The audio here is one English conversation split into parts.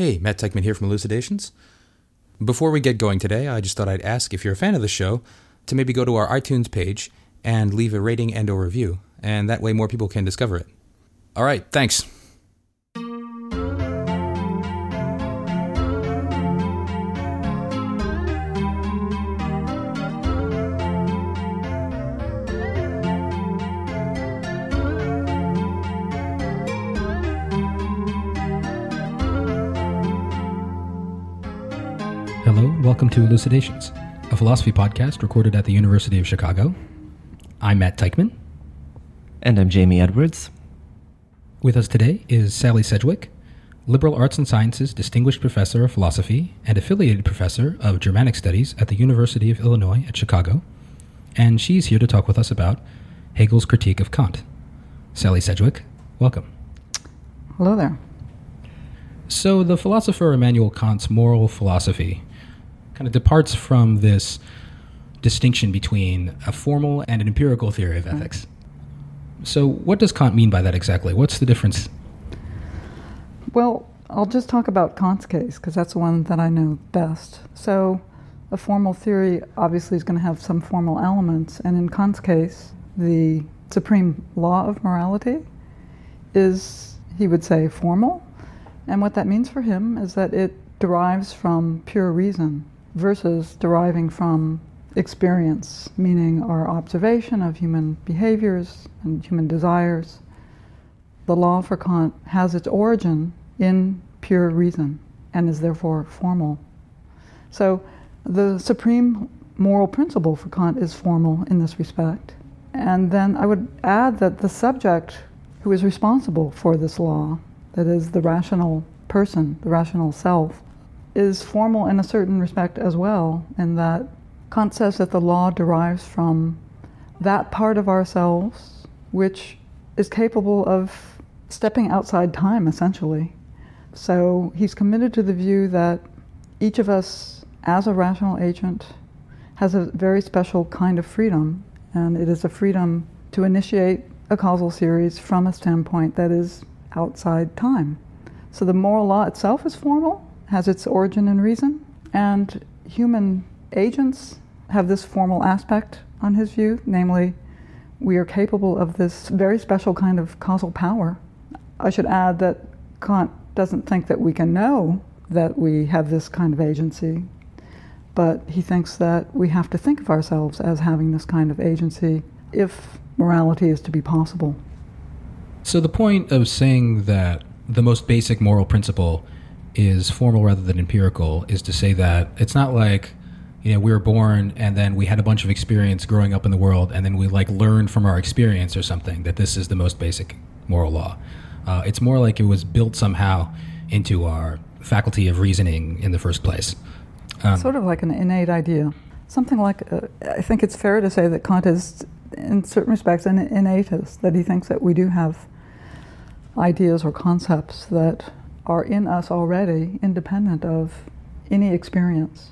Hey, Matt Teichman here from Elucidations. Before we get going today, I just thought I'd ask if you're a fan of the show to maybe go to our iTunes page and leave a rating and or review, and that way more people can discover it. All right, thanks. To Elucidations, a philosophy podcast recorded at the University of Chicago. I'm Matt Teichman. And I'm Jamie Edwards. With us today is Sally Sedgwick, Liberal Arts and Sciences Distinguished Professor of Philosophy and Affiliated Professor of Germanic Studies at the University of Illinois at Chicago, and she's here to talk with us about Hegel's critique of Kant. Sally Sedgwick, welcome. Hello there. So, the philosopher Immanuel Kant's moral philosophy kind of departs from this distinction between a formal and an empirical theory of ethics. Mm-hmm. So, what does Kant mean by that exactly? What's the difference? Well, I'll just talk about Kant's case because that's the one that I know best. So, a formal theory obviously is going to have some formal elements, and in Kant's case, the supreme law of morality is, he would say, formal. And what that means for him is that it derives from pure reason versus deriving from experience, meaning our observation of human behaviors and human desires. The law for Kant has its origin in pure reason and is therefore formal. So the supreme moral principle for Kant is formal in this respect. And then I would add that the subject who is responsible for this law, that is, the rational person, the rational self, is formal in a certain respect as well, in that Kant says that the law derives from that part of ourselves which is capable of stepping outside time, essentially. So he's committed to the view that each of us, as a rational agent, has a very special kind of freedom, and it is a freedom to initiate a causal series from a standpoint that is outside time. So the moral law itself is formal, has its origin in reason, and human agents have this formal aspect on his view, namely, we are capable of this very special kind of causal power. I should add that Kant doesn't think that we can know that we have this kind of agency, but he thinks that we have to think of ourselves as having this kind of agency if morality is to be possible. So, the point of saying that the most basic moral principle is formal rather than empirical is to say that it's not like you know we were born and then we had a bunch of experience growing up in the world and then we like learned from our experience or something that this is the most basic moral law. Uh, it's more like it was built somehow into our faculty of reasoning in the first place. Um, sort of like an innate idea. Something like uh, i think it's fair to say that kant is in certain respects an innatist that he thinks that we do have ideas or concepts that are in us already independent of any experience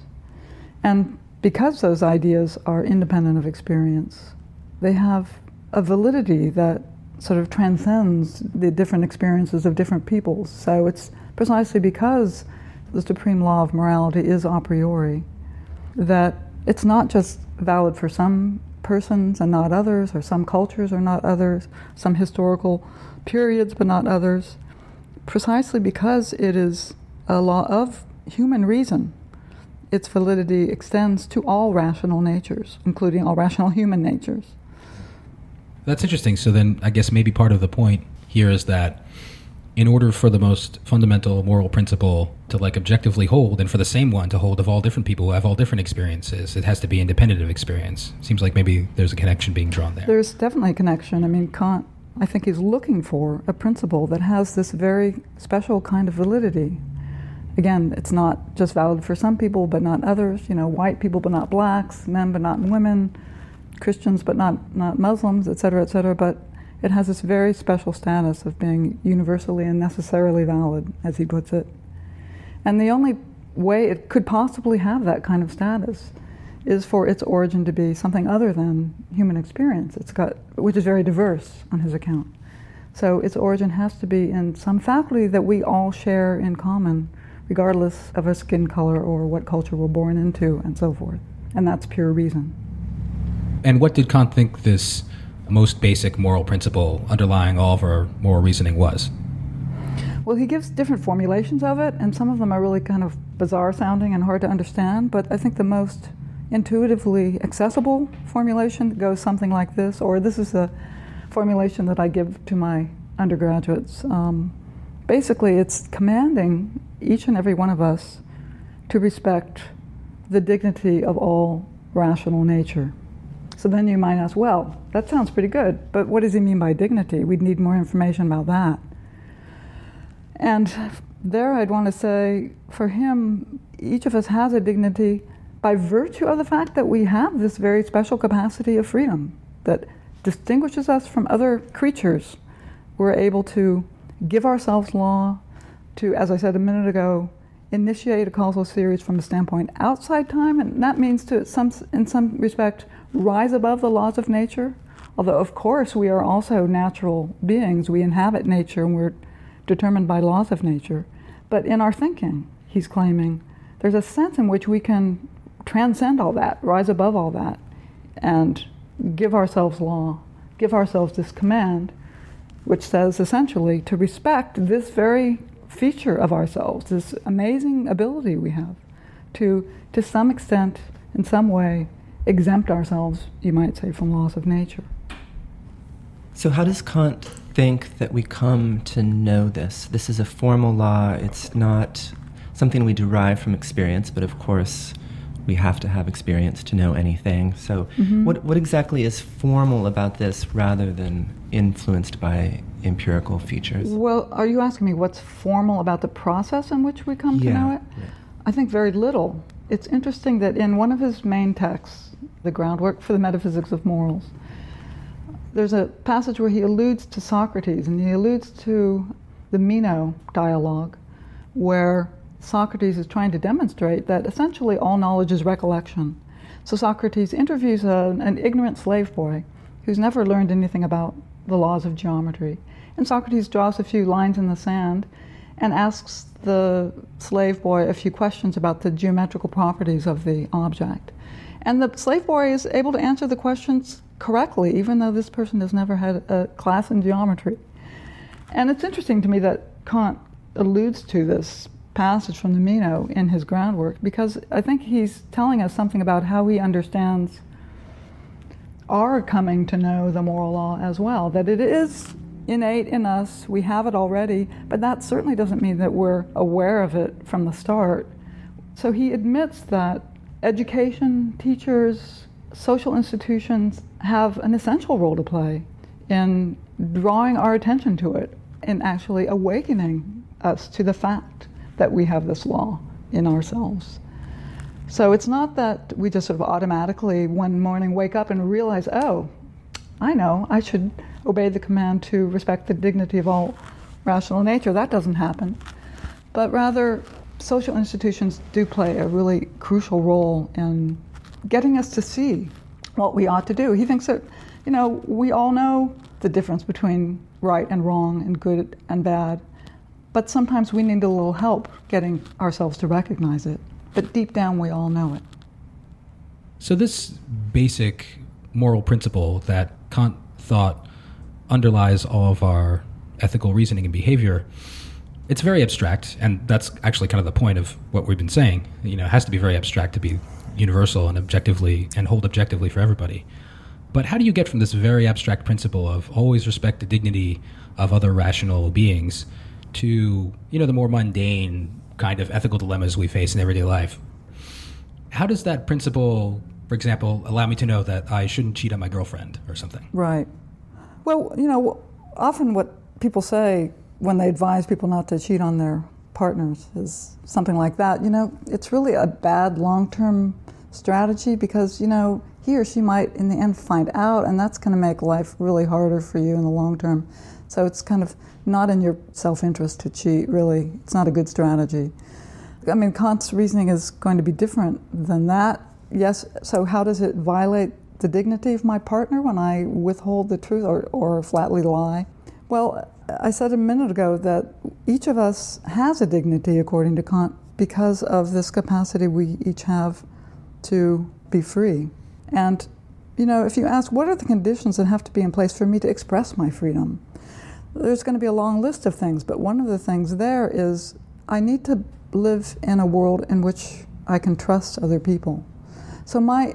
and because those ideas are independent of experience, they have a validity that sort of transcends the different experiences of different peoples. So it's precisely because the supreme law of morality is a priori that it's not just valid for some persons and not others, or some cultures or not others, some historical periods but not others, precisely because it is a law of human reason its validity extends to all rational natures, including all rational human natures. That's interesting. So then I guess maybe part of the point here is that in order for the most fundamental moral principle to like objectively hold and for the same one to hold of all different people who have all different experiences, it has to be independent of experience. Seems like maybe there's a connection being drawn there. There's definitely a connection. I mean, Kant, I think he's looking for a principle that has this very special kind of validity again, it's not just valid for some people but not others. You know, white people but not blacks, men but not women, Christians but not, not Muslims, et cetera, et cetera. But it has this very special status of being universally and necessarily valid, as he puts it. And the only way it could possibly have that kind of status is for its origin to be something other than human experience. It's got, which is very diverse on his account. So its origin has to be in some faculty that we all share in common regardless of our skin color or what culture we're born into, and so forth. And that's pure reason. And what did Kant think this most basic moral principle underlying all of our moral reasoning was? Well, he gives different formulations of it, and some of them are really kind of bizarre sounding and hard to understand, but I think the most intuitively accessible formulation goes something like this, or this is a formulation that I give to my undergraduates. Um, basically, it's commanding each and every one of us to respect the dignity of all rational nature. So then you might ask, well, that sounds pretty good, but what does he mean by dignity? We'd need more information about that. And there I'd want to say, for him, each of us has a dignity by virtue of the fact that we have this very special capacity of freedom that distinguishes us from other creatures. We're able to give ourselves law, to, as I said a minute ago, initiate a causal series from a standpoint outside time, and that means to some, in some respect, rise above the laws of nature. Although, of course, we are also natural beings. We inhabit nature and we're determined by laws of nature. But in our thinking, he's claiming, there's a sense in which we can transcend all that, rise above all that, and give ourselves law, give ourselves this command, which says essentially to respect this very feature of ourselves, this amazing ability we have to, to some extent, in some way, exempt ourselves, you might say, from laws of nature. So, how does Kant think that we come to know this? This is a formal law, it's not something we derive from experience, but of course, we have to have experience to know anything. So, mm-hmm. what, what exactly is formal about this rather than influenced by empirical features? Well, are you asking me what's formal about the process in which we come yeah. to know it? Yeah. I think very little. It's interesting that in one of his main texts, The Groundwork for the Metaphysics of Morals, there's a passage where he alludes to Socrates and he alludes to the Meno dialogue, where Socrates is trying to demonstrate that essentially all knowledge is recollection. So Socrates interviews a, an ignorant slave boy who's never learned anything about the laws of geometry. And Socrates draws a few lines in the sand and asks the slave boy a few questions about the geometrical properties of the object. And the slave boy is able to answer the questions correctly, even though this person has never had a class in geometry. And it's interesting to me that Kant alludes to this passage from the Meno in his groundwork because I think he's telling us something about how he understands our coming to know the moral law as well. That it is innate in us, we have it already, but that certainly doesn't mean that we're aware of it from the start. So he admits that education, teachers, social institutions have an essential role to play in drawing our attention to it in actually awakening us to the fact that we have this law in ourselves. So it's not that we just sort of automatically one morning wake up and realize, oh, I know, I should obey the command to respect the dignity of all rational nature. That doesn't happen. But rather, social institutions do play a really crucial role in getting us to see what we ought to do. He thinks that, you know, we all know the difference between right and wrong and good and bad, but sometimes we need a little help getting ourselves to recognize it. But deep down, we all know it. So, this basic moral principle that Kant thought underlies all of our ethical reasoning and behavior it's very abstract and that's actually kind of the point of what we've been saying you know it has to be very abstract to be universal and objectively and hold objectively for everybody. But how do you get from this very abstract principle of always respect the dignity of other rational beings to, you know, the more mundane kind of ethical dilemmas we face in everyday life? How does that principle, for example, allow me to know that I shouldn't cheat on my girlfriend or something? Right. Well, you know, often what people say when they advise people not to cheat on their partners is something like that. You know, it's really a bad long term strategy because, you know, he or she might in the end find out, and that's going to make life really harder for you in the long term. So it's kind of not in your self interest to cheat, really. It's not a good strategy. I mean, Kant's reasoning is going to be different than that. Yes, so how does it violate the dignity of my partner when I withhold the truth or, or flatly lie? Well, I said a minute ago that each of us has a dignity, according to Kant, because of this capacity we each have to be free. And, you know, if you ask what are the conditions that have to be in place for me to express my freedom, there's going to be a long list of things, but one of the things there is I need to live in a world in which I can trust other people. So my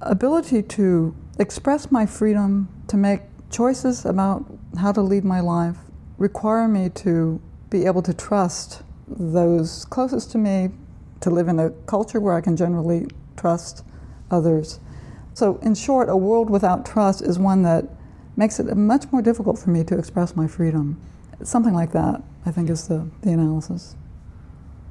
ability to express my freedom to make choices about how to lead my life require me to be able to trust those closest to me, to live in a culture where I can generally trust others. So, in short, a world without trust is one that makes it much more difficult for me to express my freedom. Something like that, I think, is the, the analysis.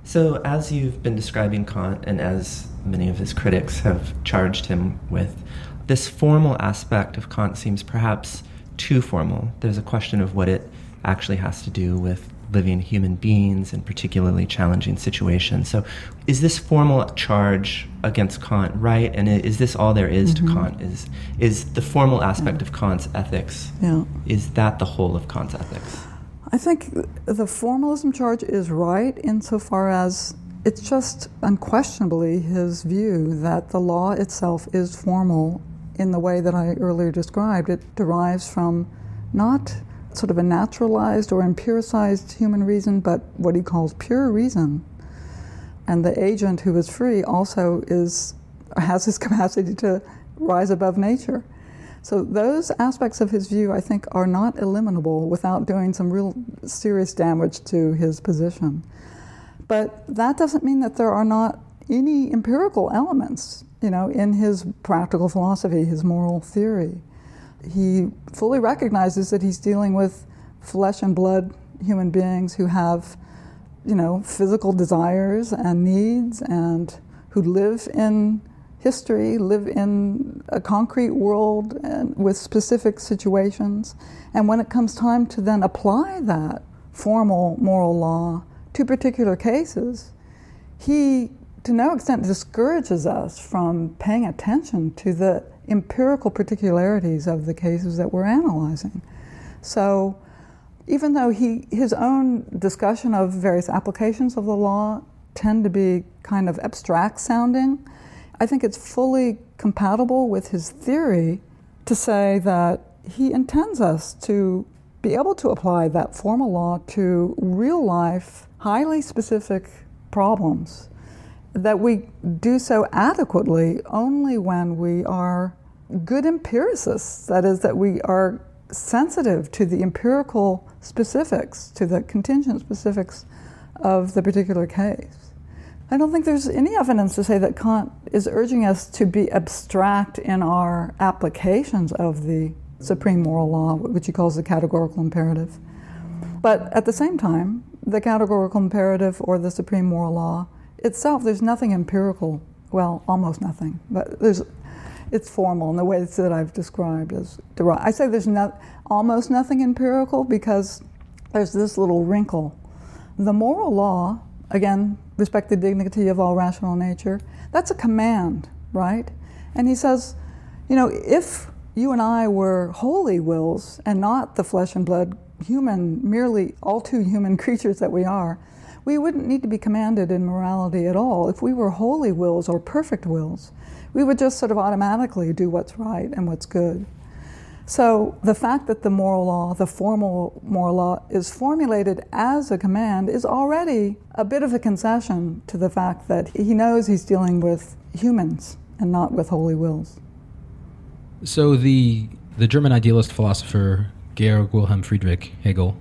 So, as you've been describing Kant, and as many of his critics have charged him with, this formal aspect of Kant seems perhaps too formal. There's a question of what it actually has to do with living human beings in particularly challenging situations. So, is this formal charge against Kant right? And is this all there is mm-hmm. to Kant? Is is the formal aspect yeah. of Kant's ethics? Yeah. Is that the whole of Kant's ethics? I think the formalism charge is right insofar as it's just unquestionably his view that the law itself is formal in the way that I earlier described. It derives from not sort of a naturalized or empiricized human reason, but what he calls pure reason. And the agent who is free also is has his capacity to rise above nature. So those aspects of his view, I think, are not eliminable without doing some real serious damage to his position. But that doesn't mean that there are not any empirical elements, you know, in his practical philosophy, his moral theory he fully recognizes that he's dealing with flesh and blood human beings who have, you know, physical desires and needs and who live in history, live in a concrete world and with specific situations. And when it comes time to then apply that formal moral law to particular cases, he to no extent discourages us from paying attention to the empirical particularities of the cases that we're analyzing. So, even though he, his own discussion of various applications of the law tend to be kind of abstract sounding, I think it's fully compatible with his theory to say that he intends us to be able to apply that formal law to real life, highly specific problems. That we do so adequately only when we are good empiricists. That is, that we are sensitive to the empirical specifics, to the contingent specifics of the particular case. I don't think there's any evidence to say that Kant is urging us to be abstract in our applications of the supreme moral law, which he calls the categorical imperative. But at the same time, the categorical imperative or the supreme moral law itself, there's nothing empirical, well, almost nothing, but there's it's formal in the ways that I've described as derived. I say there's not, almost nothing empirical because there's this little wrinkle. The moral law, again, respect the dignity of all rational nature, that's a command, right? And he says, you know, if you and I were holy wills and not the flesh and blood human, merely all too human creatures that we are, we wouldn't need to be commanded in morality at all. If we were holy wills or perfect wills, we would just sort of automatically do what's right and what's good. So the fact that the moral law, the formal moral law, is formulated as a command is already a bit of a concession to the fact that he knows he's dealing with humans and not with holy wills. So the the German idealist philosopher Georg Wilhelm Friedrich Hegel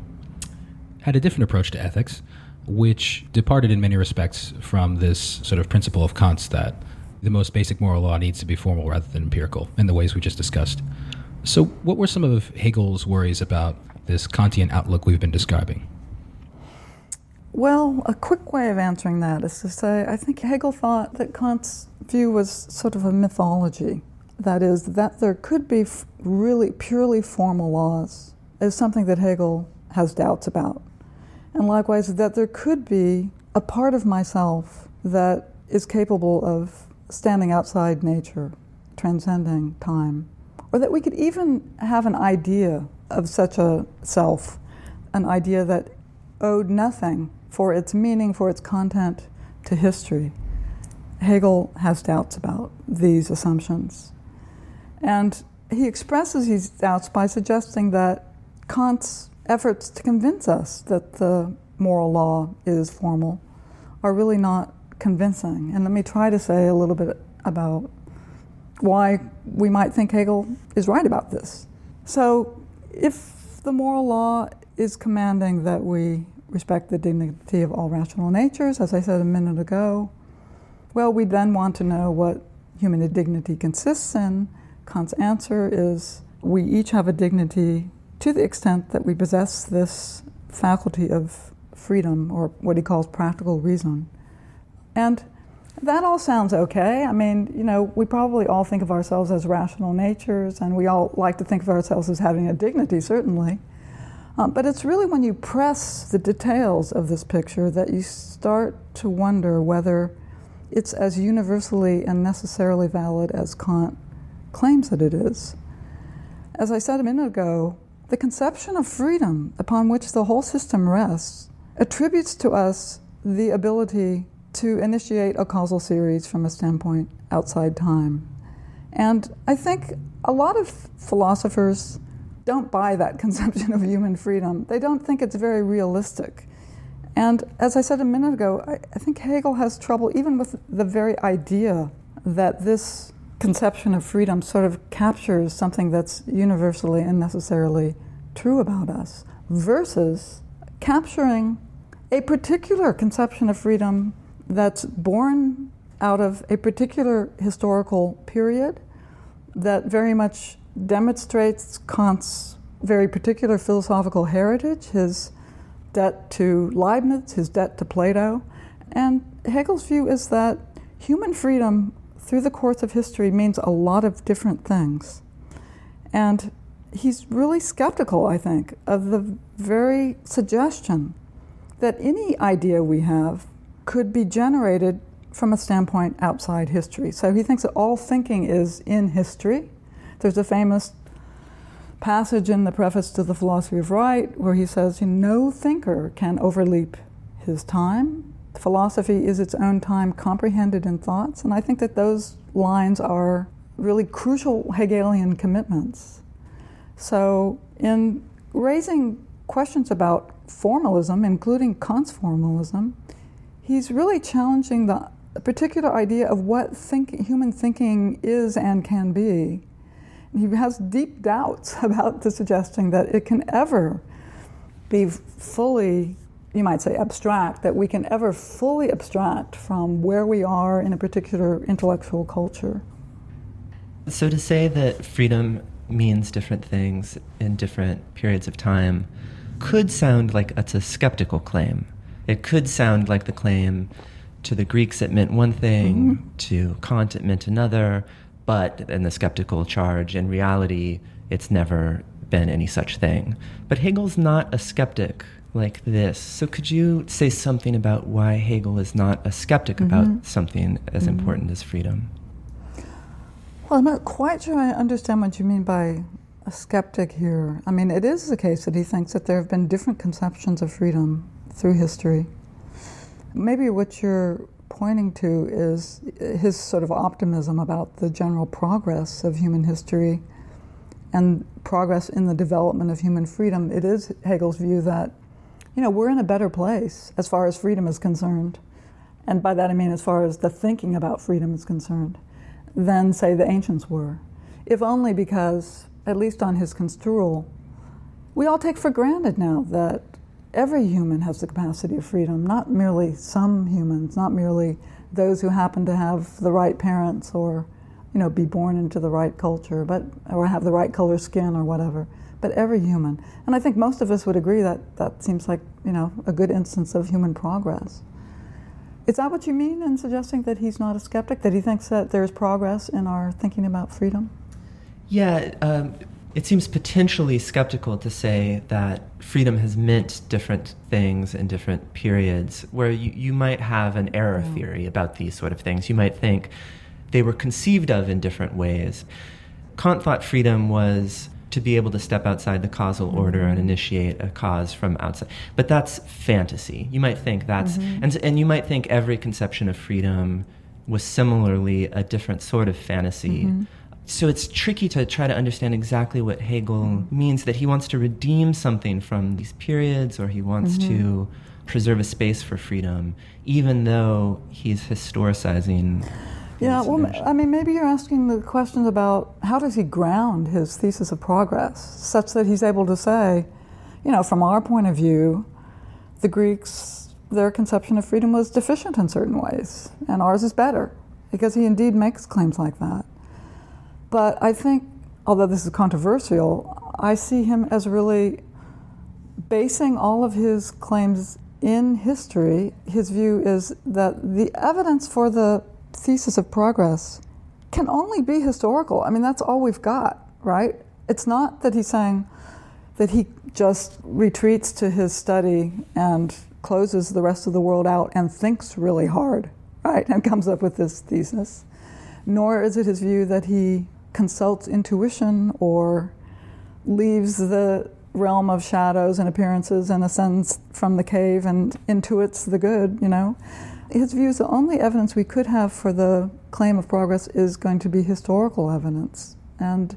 had a different approach to ethics, which departed in many respects from this sort of principle of Kant's that the most basic moral law needs to be formal rather than empirical in the ways we just discussed. So, what were some of Hegel's worries about this Kantian outlook we've been describing? Well, a quick way of answering that is to say I think Hegel thought that Kant's view was sort of a mythology. That is, that there could be really purely formal laws, is something that Hegel has doubts about. And likewise, that there could be a part of myself that is capable of standing outside nature, transcending time, or that we could even have an idea of such a self an idea that owed nothing for its meaning, for its content, to history. Hegel has doubts about these assumptions. And he expresses these doubts by suggesting that Kant's efforts to convince us that the moral law is formal are really not convincing. And let me try to say a little bit about why we might think Hegel is right about this. So, if the moral law is commanding that we respect the dignity of all rational natures, as I said a minute ago, well, we then want to know what human dignity consists in. Kant's answer is we each have a dignity to the extent that we possess this faculty of freedom, or what he calls practical reason. And that all sounds okay. I mean, you know, we probably all think of ourselves as rational natures, and we all like to think of ourselves as having a dignity, certainly. Um, but it's really when you press the details of this picture that you start to wonder whether it's as universally and necessarily valid as Kant claims that it is. As I said a minute ago, the conception of freedom upon which the whole system rests attributes to us the ability to initiate a causal series from a standpoint outside time. And I think a lot of philosophers don't buy that conception of human freedom. They don't think it's very realistic. And as I said a minute ago, I, I think Hegel has trouble even with the very idea that this conception of freedom sort of captures something that's universally and necessarily true about us versus capturing a particular conception of freedom that's born out of a particular historical period that very much demonstrates Kant's very particular philosophical heritage, his debt to Leibniz, his debt to Plato. And Hegel's view is that human freedom through the course of history means a lot of different things. And he's really skeptical, I think, of the very suggestion that any idea we have could be generated from a standpoint outside history. So he thinks that all thinking is in history. There's a famous passage in the preface to the philosophy of right where he says no thinker can overleap his time. Philosophy is its own time comprehended in thoughts, and I think that those lines are really crucial Hegelian commitments. So, in raising questions about formalism, including Kant's formalism, he's really challenging the particular idea of what think, human thinking is and can be. He has deep doubts about the suggesting that it can ever be fully, you might say, abstract, that we can ever fully abstract from where we are in a particular intellectual culture. So, to say that freedom means different things in different periods of time could sound like it's a skeptical claim. It could sound like the claim to the Greeks it meant one thing, mm-hmm. to Kant it meant another, but in the skeptical charge, in reality, it's never been any such thing. But Hegel's not a skeptic like this. So could you say something about why Hegel is not a skeptic mm-hmm. about something as mm-hmm. important as freedom? Well, I'm not quite sure I understand what you mean by a skeptic here. I mean, it is the case that he thinks that there have been different conceptions of freedom through history. Maybe what you're pointing to is his sort of optimism about the general progress of human history and progress in the development of human freedom. It is Hegel's view that, you know, we're in a better place as far as freedom is concerned. And by that I mean as far as the thinking about freedom is concerned, than, say, the ancients were. If only because, at least on his construal, we all take for granted now that every human has the capacity of freedom, not merely some humans, not merely those who happen to have the right parents or you know be born into the right culture, but or have the right color skin or whatever. But every human, and I think most of us would agree that that seems like you know a good instance of human progress. Is that what you mean in suggesting that he's not a skeptic? That he thinks that there's progress in our thinking about freedom? Yeah, um, it seems potentially skeptical to say that freedom has meant different things in different periods, where you, you might have an error yeah. theory about these sort of things. You might think they were conceived of in different ways. Kant thought freedom was to be able to step outside the causal mm-hmm. order and initiate a cause from outside. But that's fantasy. You might think that's, mm-hmm. and, and you might think every conception of freedom was similarly a different sort of fantasy. Mm-hmm. So it's tricky to try to understand exactly what Hegel mm. means that he wants to redeem something from these periods or he wants to mm-hmm. preserve a space for freedom, even though he's historicizing. Yeah, well. I mean, maybe you're asking the questions about how does he ground his thesis of progress such that he's able to say, you know, from our point of view, the Greeks, their conception of freedom was deficient in certain ways, and ours is better, because he indeed makes claims like that. But I think, although this is controversial, I see him as really basing all of his claims in history. His view is that the evidence for the thesis of progress can only be historical. I mean, that's all we've got, right? It's not that he's saying that he just retreats to his study and closes the rest of the world out and thinks really hard, right? And comes up with this thesis. Nor is it his view that he consults intuition or leaves the realm of shadows and appearances and ascends from the cave and intuits the good, you know. His view is the only evidence we could have for the claim of progress is going to be historical evidence. And,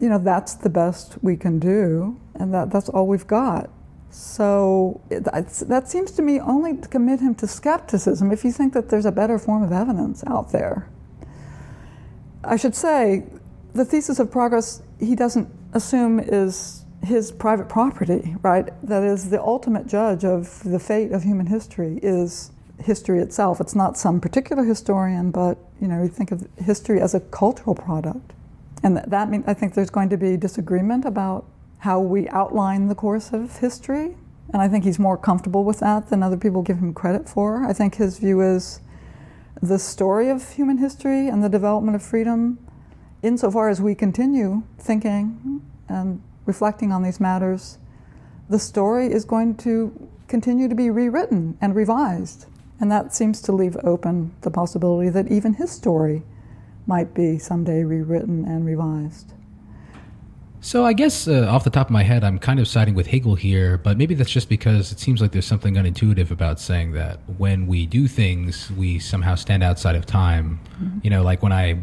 you know, that's the best we can do, and that, that's all we've got. So that seems to me only to commit him to skepticism if you think that there's a better form of evidence out there. I should say, the thesis of progress he doesn't assume is his private property, right? That is, the ultimate judge of the fate of human history is history itself. It's not some particular historian, but you know, we think of history as a cultural product, and that, that means I think there's going to be disagreement about how we outline the course of history, and I think he's more comfortable with that than other people give him credit for. I think his view is the story of human history and the development of freedom, insofar as we continue thinking and reflecting on these matters, the story is going to continue to be rewritten and revised. And that seems to leave open the possibility that even his story might be someday rewritten and revised. So I guess uh, off the top of my head, I'm kind of siding with Hegel here, but maybe that's just because it seems like there's something unintuitive about saying that when we do things, we somehow stand outside of time. You know, like when I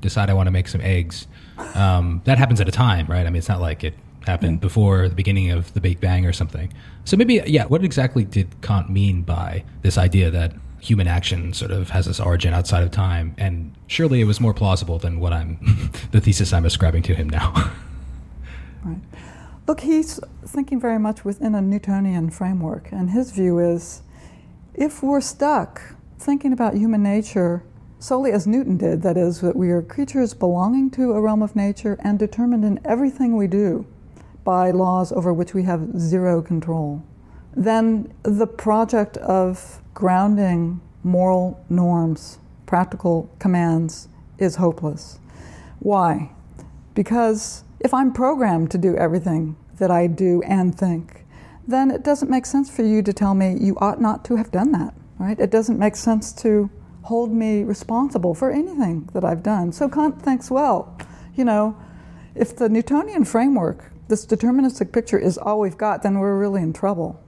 decide I want to make some eggs, um, that happens at a time, right? I mean, it's not like it happened before the beginning of the Big Bang or something. So maybe, yeah, what exactly did Kant mean by this idea that human action sort of has its origin outside of time? And surely it was more plausible than what I'm, the thesis I'm ascribing to him now. Look, he's thinking very much within a Newtonian framework, and his view is if we're stuck thinking about human nature solely as Newton did, that is, that we are creatures belonging to a realm of nature and determined in everything we do by laws over which we have zero control, then the project of grounding moral norms, practical commands, is hopeless. Why? Because if I'm programmed to do everything that I do and think, then it doesn't make sense for you to tell me you ought not to have done that, right? It doesn't make sense to hold me responsible for anything that I've done. So Kant thinks, well, you know, if the Newtonian framework, this deterministic picture, is all we've got, then we're really in trouble.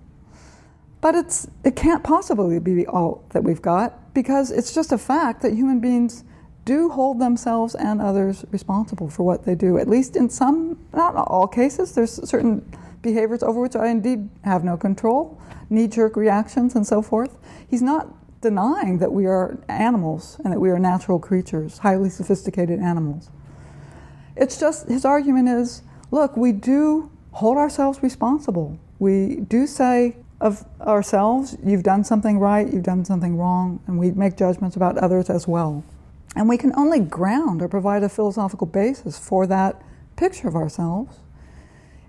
But it's, it can't possibly be all that we've got because it's just a fact that human beings do hold themselves and others responsible for what they do. At least in some, not all cases, there's certain behaviors over which I indeed have no control, knee jerk reactions and so forth. He's not denying that we are animals and that we are natural creatures, highly sophisticated animals. It's just his argument is look, we do hold ourselves responsible. We do say of ourselves, you've done something right, you've done something wrong, and we make judgments about others as well. And we can only ground or provide a philosophical basis for that picture of ourselves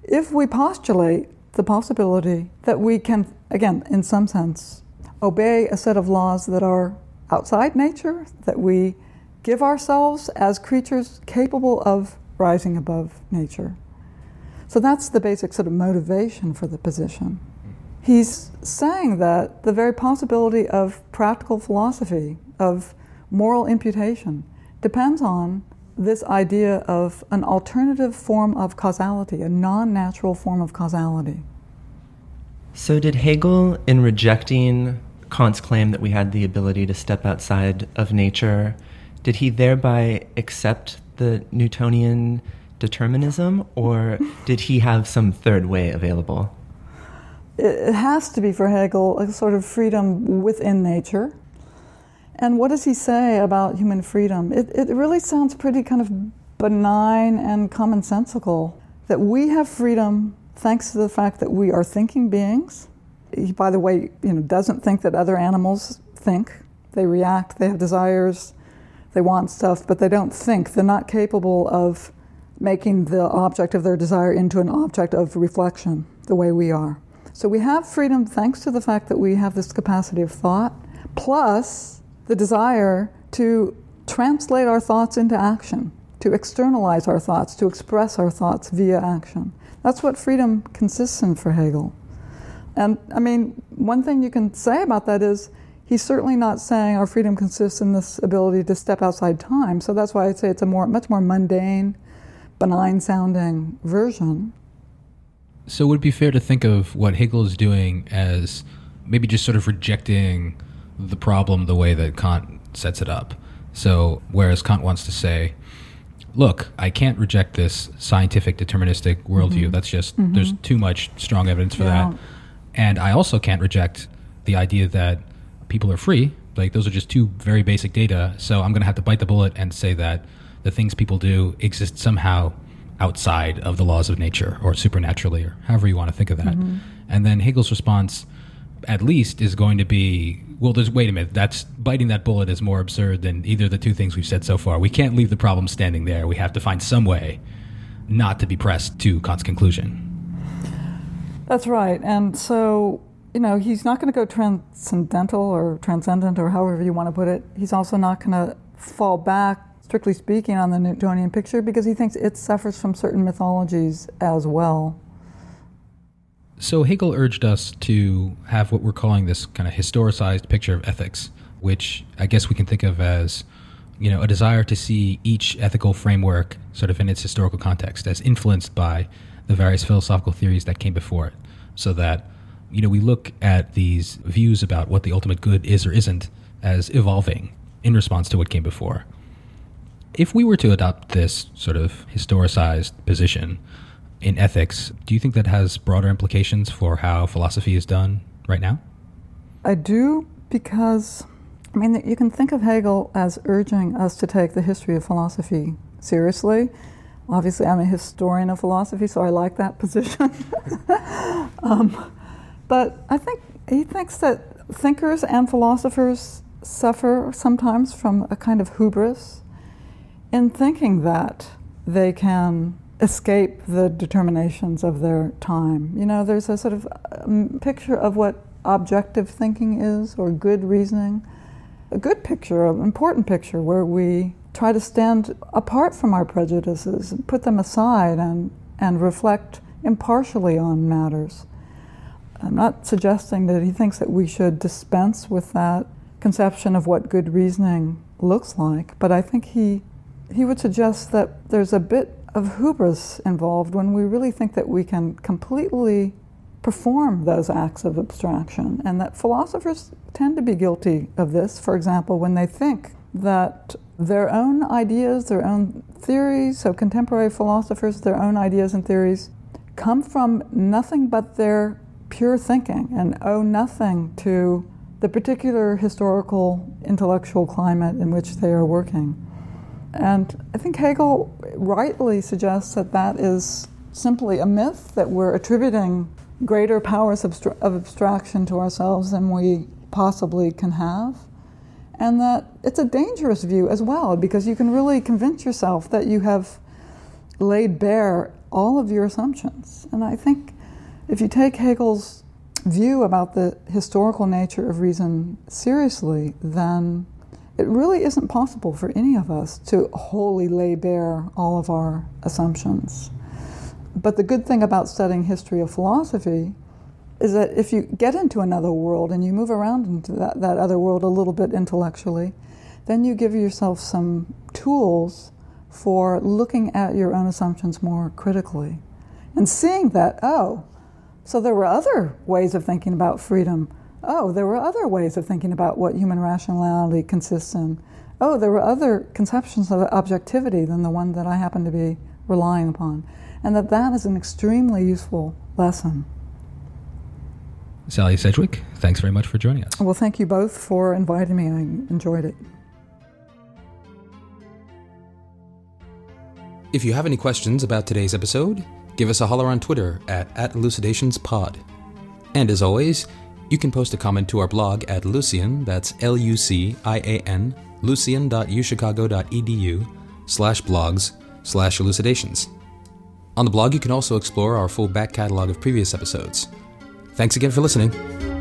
if we postulate the possibility that we can, again, in some sense, obey a set of laws that are outside nature, that we give ourselves as creatures capable of rising above nature. So that's the basic sort of motivation for the position. He's saying that the very possibility of practical philosophy, of moral imputation, depends on this idea of an alternative form of causality, a non natural form of causality. So, did Hegel, in rejecting Kant's claim that we had the ability to step outside of nature, did he thereby accept the Newtonian determinism, or did he have some third way available? It has to be for Hegel a sort of freedom within nature. And what does he say about human freedom? It, it really sounds pretty kind of benign and commonsensical that we have freedom thanks to the fact that we are thinking beings. He, by the way, you know, doesn't think that other animals think. They react, they have desires, they want stuff, but they don't think. They're not capable of making the object of their desire into an object of reflection the way we are. So we have freedom thanks to the fact that we have this capacity of thought, plus the desire to translate our thoughts into action, to externalize our thoughts, to express our thoughts via action. That's what freedom consists in for Hegel. And I mean, one thing you can say about that is he's certainly not saying our freedom consists in this ability to step outside time. So that's why I'd say it's a more, much more mundane, benign sounding version. So would it be fair to think of what Hegel is doing as maybe just sort of rejecting the problem the way that Kant sets it up? So whereas Kant wants to say, look, I can't reject this scientific deterministic worldview. Mm-hmm. That's just, mm-hmm. there's too much strong evidence for yeah. that. And I also can't reject the idea that people are free. Like, those are just two very basic data. So I'm going to have to bite the bullet and say that the things people do exist somehow outside of the laws of nature or supernaturally or however you want to think of that. Mm-hmm. And then Hegel's response, at least, is going to be well, there's wait a minute. That's biting that bullet is more absurd than either of the two things we've said so far. We can't leave the problem standing there. We have to find some way not to be pressed to Kant's conclusion. That's right. And so, you know, he's not going to go transcendental or transcendent or however you want to put it. He's also not going to fall back strictly speaking, on the Newtonian picture because he thinks it suffers from certain mythologies as well. So Hegel urged us to have what we're calling this kind of historicized picture of ethics, which I guess we can think of as, you know, a desire to see each ethical framework sort of in its historical context, as influenced by the various philosophical theories that came before it, so that you know we look at these views about what the ultimate good is or isn't as evolving in response to what came before. If we were to adopt this sort of historicized position in ethics, do you think that has broader implications for how philosophy is done right now? I do because, I mean, you can think of Hegel as urging us to take the history of philosophy seriously. Obviously, I'm a historian of philosophy, so I like that position. um, but I think he thinks that thinkers and philosophers suffer sometimes from a kind of hubris in thinking that they can escape the determinations of their time. You know, there's a sort of um, picture of what objective thinking is or good reasoning. A good picture, an important picture, where we try to stand apart from our prejudices, and put them aside, and, and reflect impartially on matters. I'm not suggesting that he thinks that we should dispense with that conception of what good reasoning looks like, but I think he he would suggest that there's a bit of hubris involved when we really think that we can completely perform those acts of abstraction, and that philosophers tend to be guilty of this. For example, when they think that their own ideas, their own theories, so contemporary philosophers, their own ideas and theories, come from nothing but their pure thinking and owe nothing to the particular historical intellectual climate in which they are working. And I think Hegel rightly suggests that that is simply a myth, that we're attributing greater powers of, abstraction to ourselves than we possibly can have. And that it's a dangerous view as well, because you can really convince yourself that you have laid bare all of your assumptions. And I think if you take Hegel's view about the historical nature of reason seriously, then it really isn't possible for any of us to wholly lay bare all of our assumptions. But the good thing about studying history of philosophy is that if you get into another world and you move around into that, that other world a little bit intellectually, then you give yourself some tools for looking at your own assumptions more critically and seeing that, oh, so there were other ways of thinking about freedom. Oh, there were other ways of thinking about what human rationality consists in. Oh, there were other conceptions of objectivity than the one that I happen to be relying upon. And that that is an extremely useful lesson. Sally Sedgwick, thanks very much for joining us. Well, thank you both for inviting me. I enjoyed it. If you have any questions about today's episode, give us a holler on Twitter at, at elucidationspod. And as always, you can post a comment to our blog at Lucian, that's L U C I A N, lucian.uchicago.edu slash blogs slash elucidations. On the blog, you can also explore our full back catalog of previous episodes. Thanks again for listening.